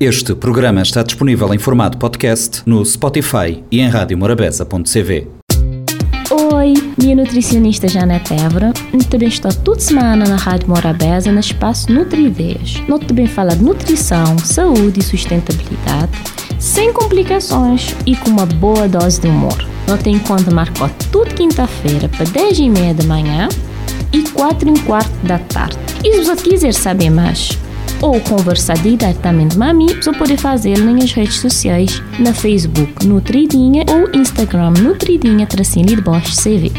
Este programa está disponível em formato podcast no Spotify e em radiomorabeza.cv. Oi, minha nutricionista Janete Évora. Também estou toda semana na Rádio Morabeza no espaço Nutrideias. Nós também fala de nutrição, saúde e sustentabilidade, sem complicações e com uma boa dose de humor. Nós tem conta marcou toda quinta-feira para 10 e meia da manhã e 4 e quarto da tarde. E se você quiser saber mais, ou conversar diretamente com a mim, você pode fazer nas redes sociais, na Facebook Nutridinha ou Instagram Nutridinha tracinho de Bosch CV.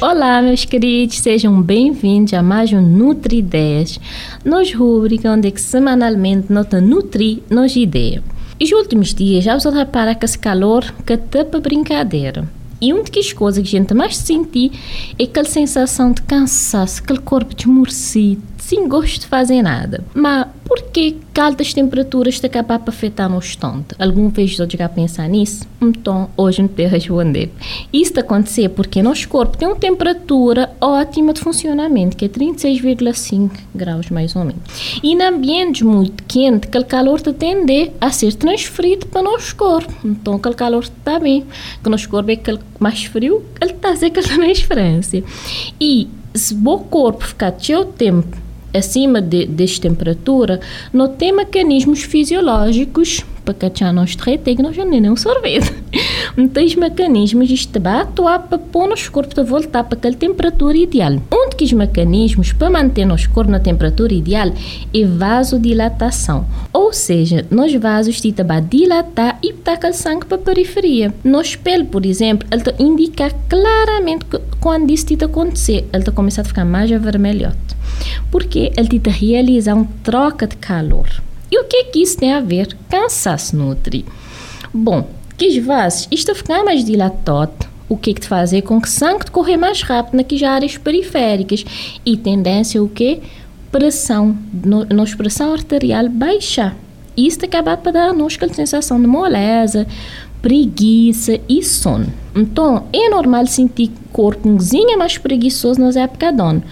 Olá, meus queridos, sejam bem-vindos a mais um Nutri 10, nos rubrica onde é que semanalmente nota nutri nos ideias. E os últimos dias já você repara que esse calor que tapa brincadeira. E uma das coisas que a gente mais sente é aquela sensação de cansaço, aquele corpo desmorcido, sem gosto de fazer nada. Mas por que altas temperaturas estão capazes de afetar no estômago? Algum vez eu já pensar nisso? Então, hoje não te responder. Isso acontece porque nosso corpo tem uma temperatura ótima de funcionamento, que é 36,5 graus mais ou menos. E em ambientes muito quentes, aquele calor tende a ser transferido para nosso corpo. Então, aquele calor está bem. Que nosso corpo é aquele mais frio, ele está a ser aquela transferência. E se o corpo ficar cheio tempo acima de, desta temperatura, não tem mecanismos fisiológicos para cachar nós que nós não nem um sorvete. Então, os mecanismos isto vai atuar para pôr nosso corpo a voltar para aquela temperatura ideal. Um dos mecanismos para manter nosso corpo na temperatura ideal é vasodilatação. Ou seja, nos vasos tita vai dilatar e tacar sangue para a periferia. No espelho, por exemplo, ele indica claramente que quando isso está acontecer, ele está começando a ficar mais avermelhote porque ele te realiza uma troca de calor. E o que é que isso tem a ver? Cansaço nutri. Bom, que os vasos, isto ficar mais dilatado, o que é que te fazer com que o sangue corra mais rápido naquelas áreas periféricas e tendência o que? Pressão, no, nossa pressão arterial baixar. Isso acaba para dar a nós aquela sensação de moleza, preguiça e sono. Então, é normal sentir o corpo um mais preguiçoso nas épocas de ano.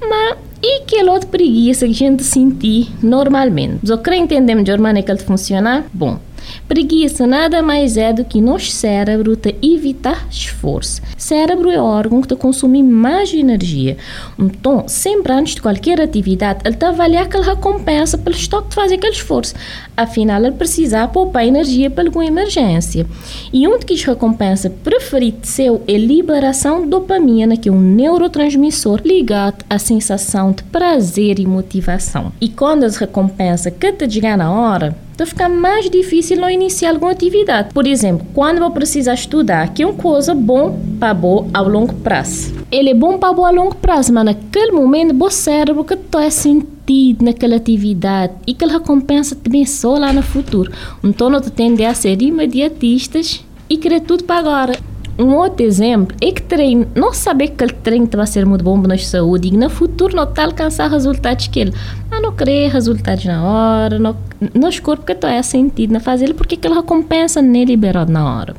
Mas e aquela outra preguiça que a gente sentir normalmente? Só quer entender melhor maneira que ele funciona? Bom, Preguiça nada mais é do que nosso cérebro te evitar esforço. Cérebro é o órgão que te consome mais energia. Então, sempre antes de qualquer atividade, ele te avalia aquela recompensa pelo estoque de fazer aquele esforço. Afinal, ele precisa poupar energia para alguma emergência. E um dos recompensas preferidos seu é liberação de dopamina, que é um neurotransmissor ligado à sensação de prazer e motivação. E quando as recompensas que te chegar na hora, então fica mais difícil não iniciar alguma atividade. Por exemplo, quando vou precisar estudar, que é uma coisa bom para bom ao longo prazo. Ele é bom para bom a longo prazo, mas naquele momento o cérebro que está sentido naquela atividade e que ele recompensa também só lá no futuro. Então, não tende a ser imediatistas e querer tudo para agora. Um outro exemplo é que treino, não saber que aquele treino vai ser muito bom para a saúde e no futuro não está alcançar resultados que ele, não querer resultados na hora, não, nos corpos que está sentido na fazer porque aquela recompensa nem liberado na hora.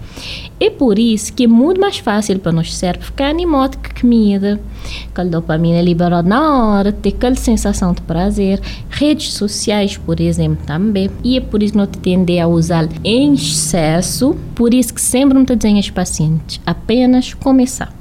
É por isso que é muito mais fácil para nós cérebro ficar animado que comida, que a dopamina é liberada na hora, ter aquela sensação de prazer. Redes sociais, por exemplo, também. E é por isso que nós tendemos a usar em excesso. Por isso que sempre me dizem aos pacientes, apenas começar.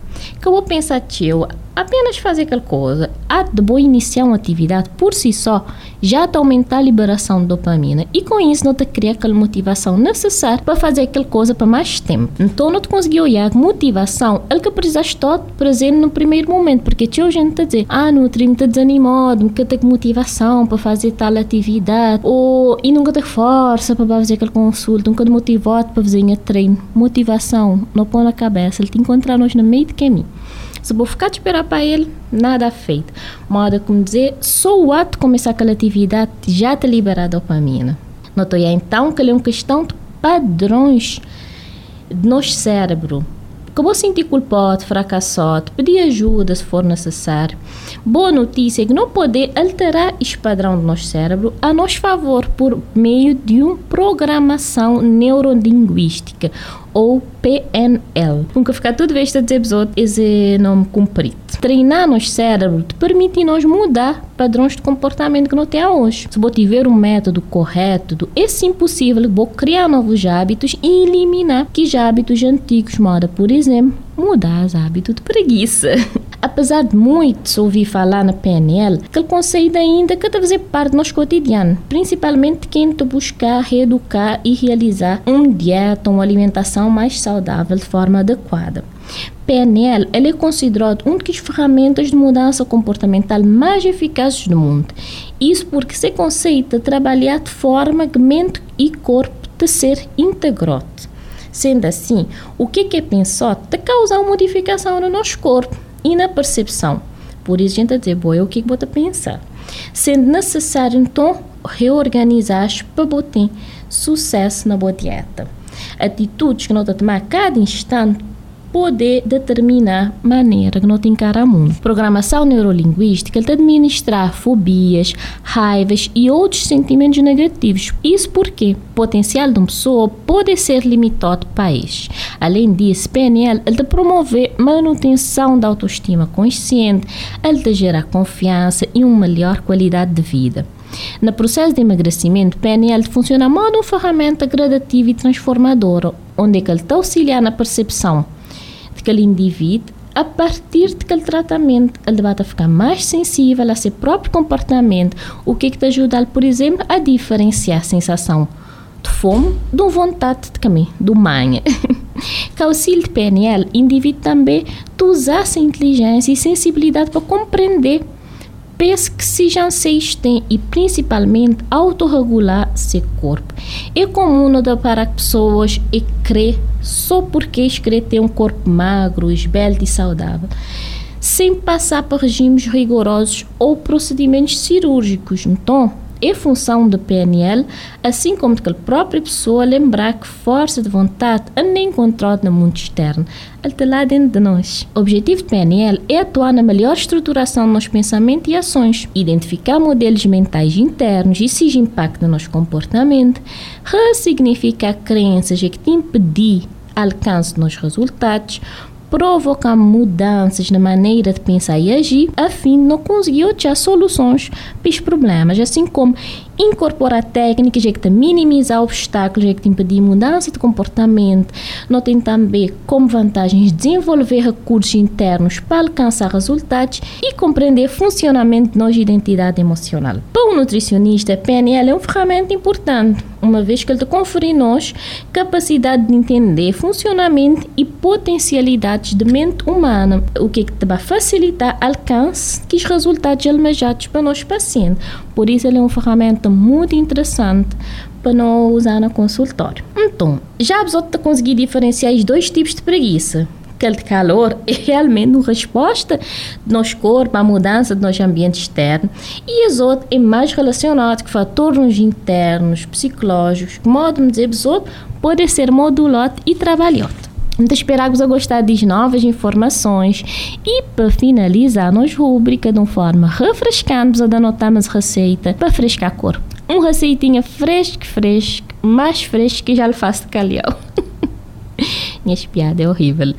Pensar, tio, apenas fazer aquela coisa, a de boa iniciar uma atividade por si só, já te aumentar a liberação de dopamina e com isso não te cria aquela motivação necessária para fazer aquela coisa por mais tempo. Então não te conseguiu olhar motivação, é que precisas estar presente no primeiro momento, porque tinha gente tá a dizer, ah, Nutri, me está desanimado, nunca tenho motivação para fazer tal atividade, ou e nunca tenho força para fazer aquele consulta, nunca te motivado para fazer treino. Motivação, não põe na cabeça, ele te encontrar nós no meio do caminho. Se vou ficar de esperar para ele, nada feito. Moda como dizer, só o ato de começar aquela atividade já te libera a dopamina. Notou então que é uma questão de padrões do nosso cérebro Acabou sentir culpado, fracassado, pedir ajuda se for necessário. Boa notícia é que não poder alterar esse padrão do nosso cérebro a nosso favor por meio de uma programação neurolinguística. Ou PNL. Nunca ficar tudo vez a dizer esse nome comprido. Treinar nosso cérebro te permite nós mudar padrões de comportamento que não tem hoje. Se você tiver um método correto, é sim possível vou criar novos hábitos e eliminar que hábitos antigos, moda, por exemplo, mudar os hábitos de preguiça. Apesar de muito se ouvir falar na PNL, aquele conceito ainda que deve fazer parte do nosso cotidiano, principalmente quem te buscar reeducar e realizar uma dieta, uma alimentação mais saudável de forma adequada. PNL é considerado uma das ferramentas de mudança comportamental mais eficazes do mundo. Isso porque se conceito trabalhar de forma que mente e corpo de ser integrado. Sendo assim, o que é pensar te causa uma modificação no nosso corpo e na percepção. Por isso, a gente dizer, boa, o que você pensar. Sendo necessário, então, reorganizar para botar sucesso na boa dieta. Atitudes que nós tomar a cada instante poder determinar a maneira que nós encaramos o mundo. Programação neurolinguística ele administrar fobias, raivas e outros sentimentos negativos. Isso porque o potencial de uma pessoa pode ser limitado para isso. Além disso, PNL ele promover manutenção da autoestima consciente, ele gerar confiança e uma melhor qualidade de vida. No processo de emagrecimento, PNL funciona como uma ferramenta gradativa e transformadora, onde ele te auxilia na percepção daquele indivíduo, a partir daquele tratamento, ele vai ficar mais sensível a seu próprio comportamento, o que, é te ajuda, por exemplo, a diferenciar a sensação de fome de vontade de comer, do manha. Com auxílio de PNL, o indivíduo também usar essa inteligência e sensibilidade para compreender que se tem e principalmente autorregular seu corpo. É comum para pessoas e crer só porque querer ter um corpo magro, esbelto e saudável, sem passar por regimes rigorosos ou procedimentos cirúrgicos. Então, é função do PNL, assim como de que a própria pessoa lembrar que força de vontade nem encontrada no mundo externo, está lá dentro de nós. O objetivo do PNL é atuar na melhor estruturação dos nossos pensamentos e ações, identificar modelos mentais internos e se impactam no nosso comportamento, ressignificar crenças que te impedir alcance nos resultados, provocar mudanças na maneira de pensar e agir, a fim de não conseguir achar soluções para os problemas, assim como incorporar técnicas que te minimizar obstáculos, que te impedir mudança de comportamento. Não tem também como vantagens desenvolver recursos internos para alcançar resultados e compreender funcionamento da nossa identidade emocional. Para o nutricionista, a PNL é uma ferramenta importante, uma vez que ele te confere nós capacidade de entender funcionamento e potencialidades da mente humana, o que, é que te vai facilitar alcance que os resultados almejados para nós pacientes. Por isso, ele é uma ferramenta muito interessante para não usar no consultório. Então, já você conseguir diferenciar os dois tipos de preguiça. Aquele calor é realmente uma resposta do nosso corpo à mudança do nosso ambiente externo e os outros é mais relacionado com fatores internos, psicológicos, modo de dizer, pode ser modulado e trabalhado. Então, esperamos a gostar de novas informações e para finalizar nos rubrica de uma forma refrescante, vamos anotamos receita para frescar a cor. Uma receitinha fresca, fresca, mais fresca que já lhe faço calhau. Minha piada é horrível.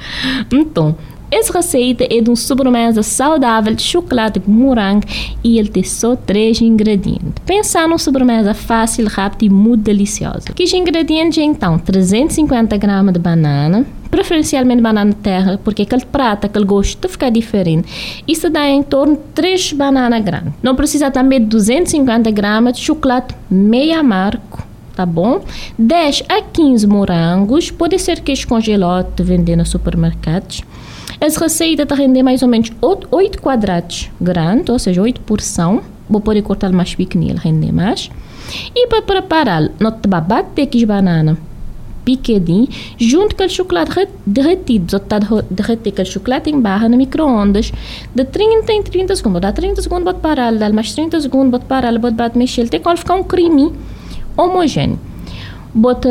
Então, essa receita é de uma sobremesa saudável de chocolate com morango e ele tem só três ingredientes. Pensar numa sobremesa fácil, rápida e muito deliciosa. Que ingredientes então 350 gramas de banana, preferencialmente banana terra, porque aquele prato, aquele gosto vai ficar diferente. Isso dá em torno de 3 bananas grandes. Não precisa também de 250 gramas de chocolate meio amargo tá bom? 10 a 15 morangos, pode ser queijo congelado de vender nos supermercados. Essa receita está render mais ou menos 8 quadrados grandes, ou seja, 8 porção. Vou poder cortar mais pequenino, render mais. E para preparar, nós bater aqui as bananas picadinho, junto com o chocolate derretido. Você está derreter aquele chocolate em barra no micro-ondas de 30 em 30 segundos. Dá 30 segundos, bota parar, dá mais 30 segundos, bota parar, bota mexer, até quando ficar um creme homogêneo. Bota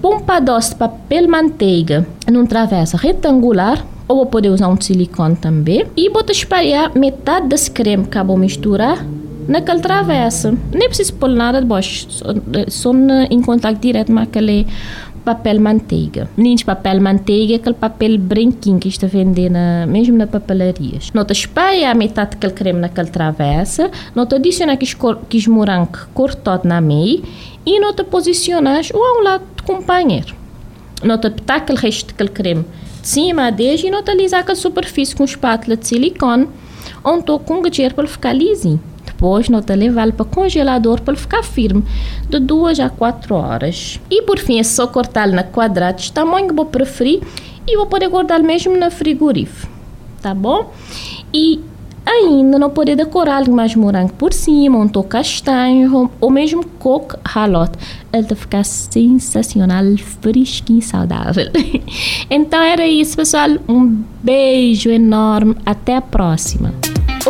pompa doce papel manteiga num travessa retangular ou poder usar um silicone também e bota espalhar metade desse creme que acabou misturar naquela travessa. Nem precisa pôr nada de baixo, só, só em contato direto com aquele papel manteiga. Ninho papel manteiga é aquele papel branquinho que está vendendo mesmo na papelarias. Nota espalha a metade daquele creme naquela travessa, nota adiciona aqueles, aqueles morango cortado na meia e nota posiciona o ao lado do companheiro. Nota petar aquele resto daquele creme de cima a e nota alisar aquela superfície com espátula de silicone onde estou com um para ficar lisinho. Depois, nota levá-lo para congelador para ele ficar firme, de 2 a 4 horas. E por fim, é só cortá-lo na quadrados, tamanho que vou preferir, e vou poder guardar mesmo na frigorífico, tá bom? E ainda não poder decorar mais morango por cima, um toque castanho ou mesmo coco ralote. Ele vai ficar sensacional, fresquinho e saudável. então era isso, pessoal. Um beijo enorme. Até a próxima.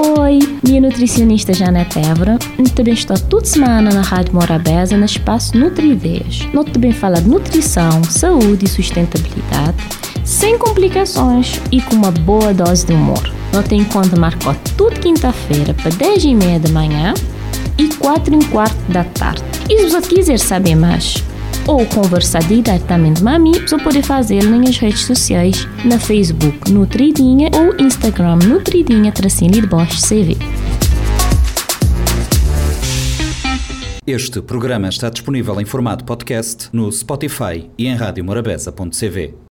Oi, minha nutricionista Janete Évora. Estou toda semana na Rádio Morabeza, no espaço Nutri-Ideias. Nós também fala de nutrição, saúde e sustentabilidade, sem complicações e com uma boa dose de humor. Nós tem conta marcou toda quinta-feira para 10 e meia da manhã e 4 e quarto da tarde. E se você quiser saber mais, ou conversar diretamente comigo, você pode fazer nas redes sociais, na Facebook Nutridinha ou Instagram Nutridinha Tracinho de Bosch CV. Este programa está disponível em formato podcast no Spotify e em radiomorabeza.cv.